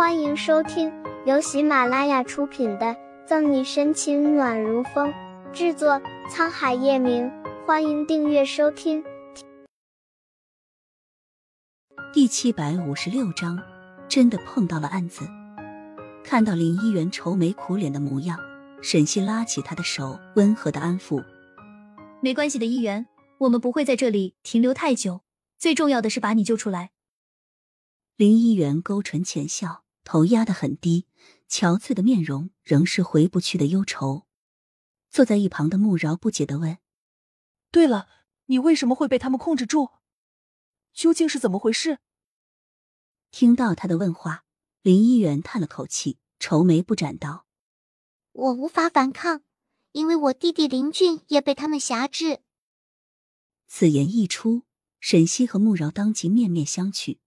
欢迎收听由喜马拉雅出品的《赠你深情暖如风》，制作沧海夜明。欢迎订阅收听。第七百五十六章，真的碰到了案子。看到林一元愁眉苦脸的模样，沈西拉起他的手，温和的安抚：“没关系的，一元，我们不会在这里停留太久。最重要的是把你救出来。”林一元勾唇浅笑，头压得很低，憔悴的面容仍是回不去的忧愁。坐在一旁的穆饶不解的问：“对了，你为什么会被他们控制住？究竟是怎么回事？”听到他的问话，林一元叹了口气，愁眉不展道：“我无法反抗，因为我弟弟林俊也被他们挟制。”此言一出，沈西和穆饶当即面面相觑。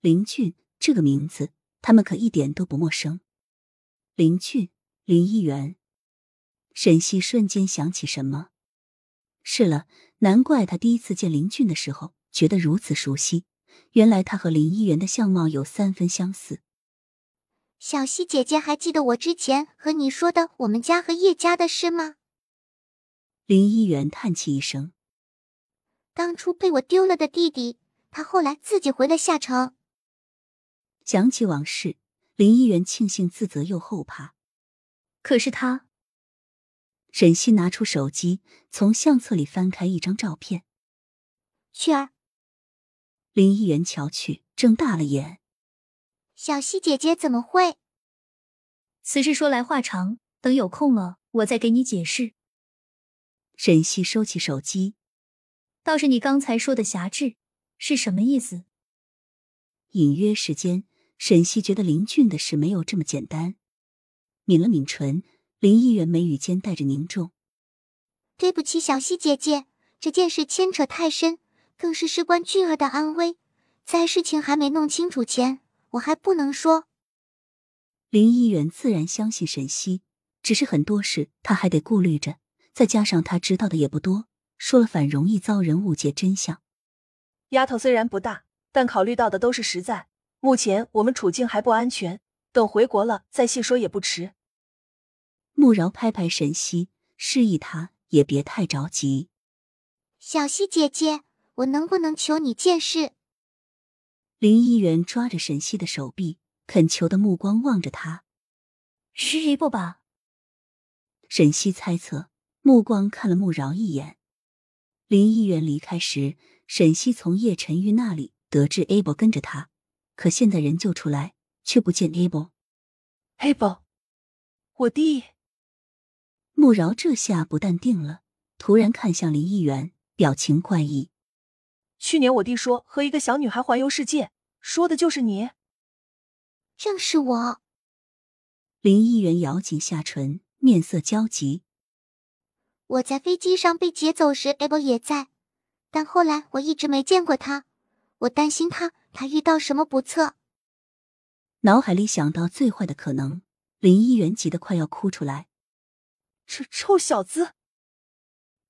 林俊这个名字，他们可一点都不陌生。林俊，林一元，沈西瞬间想起什么。是了，难怪他第一次见林俊的时候觉得如此熟悉。原来他和林一元的相貌有三分相似。小溪姐姐，还记得我之前和你说的我们家和叶家的事吗？林一元叹气一声：“当初被我丢了的弟弟，他后来自己回了夏城。”想起往事，林一元庆幸、自责又后怕。可是他，沈西拿出手机，从相册里翻开一张照片。雪儿，林一元瞧去，睁大了眼。小溪姐姐怎么会？此事说来话长，等有空了，我再给你解释。沈西收起手机，倒是你刚才说的侠制是什么意思？隐约时间。沈西觉得林俊的事没有这么简单，抿了抿唇，林一元眉宇间带着凝重：“对不起，小溪姐姐，这件事牵扯太深，更是事关俊儿的安危，在事情还没弄清楚前，我还不能说。”林一元自然相信沈西，只是很多事他还得顾虑着，再加上他知道的也不多，说了反容易遭人误解真相。丫头虽然不大，但考虑到的都是实在。目前我们处境还不安全，等回国了再细说也不迟。慕饶拍拍沈西，示意他也别太着急。小溪姐姐，我能不能求你件事？林一元抓着沈西的手臂，恳求的目光望着他。是 A 不吧？沈西猜测，目光看了慕饶一眼。林一元离开时，沈西从叶晨玉那里得知 Able 跟着他。可现在人救出来，却不见 Able。Able，我弟。穆饶这下不淡定了，突然看向林议员，表情怪异。去年我弟说和一个小女孩环游世界，说的就是你。正是我。林议员咬紧下唇，面色焦急。我在飞机上被劫走时，Able 也在，但后来我一直没见过他，我担心他。他遇到什么不测？脑海里想到最坏的可能，林一元急得快要哭出来。这臭小子！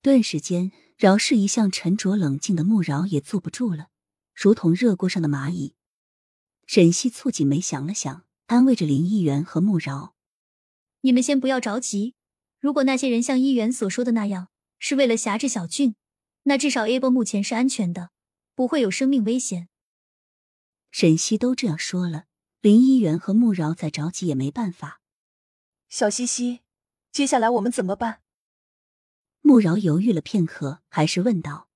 顿时间，饶是一向沉着冷静的穆饶也坐不住了，如同热锅上的蚂蚁。沈西蹙紧眉想了想，安慰着林一元和穆饶：“你们先不要着急。如果那些人像议员所说的那样，是为了辖制小俊，那至少 A 波目前是安全的，不会有生命危险。”沈西都这样说了，林一元和穆饶再着急也没办法。小西西，接下来我们怎么办？穆饶犹豫了片刻，还是问道。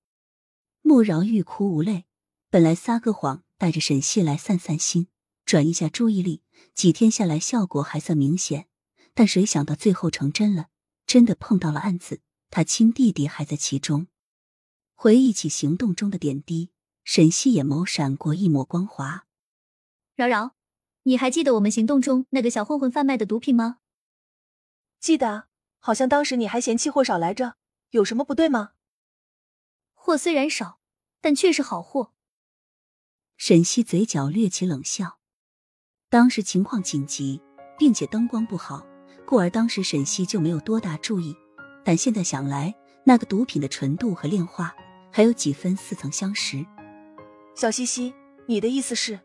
穆饶欲哭无泪，本来撒个谎带着沈西来散散心，转移下注意力，几天下来效果还算明显。但谁想到最后成真了，真的碰到了案子，他亲弟弟还在其中。回忆起行动中的点滴。沈西眼眸闪过一抹光华，饶饶，你还记得我们行动中那个小混混贩卖的毒品吗？记得，好像当时你还嫌弃货少来着，有什么不对吗？货虽然少，但却是好货。沈西嘴角掠起冷笑，当时情况紧急，并且灯光不好，故而当时沈西就没有多大注意。但现在想来，那个毒品的纯度和炼化还有几分似曾相识。小西西，你的意思是？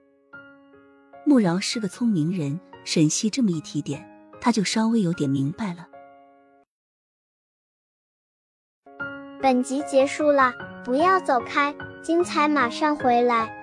慕饶是个聪明人，沈西这么一提点，他就稍微有点明白了。本集结束了，不要走开，精彩马上回来。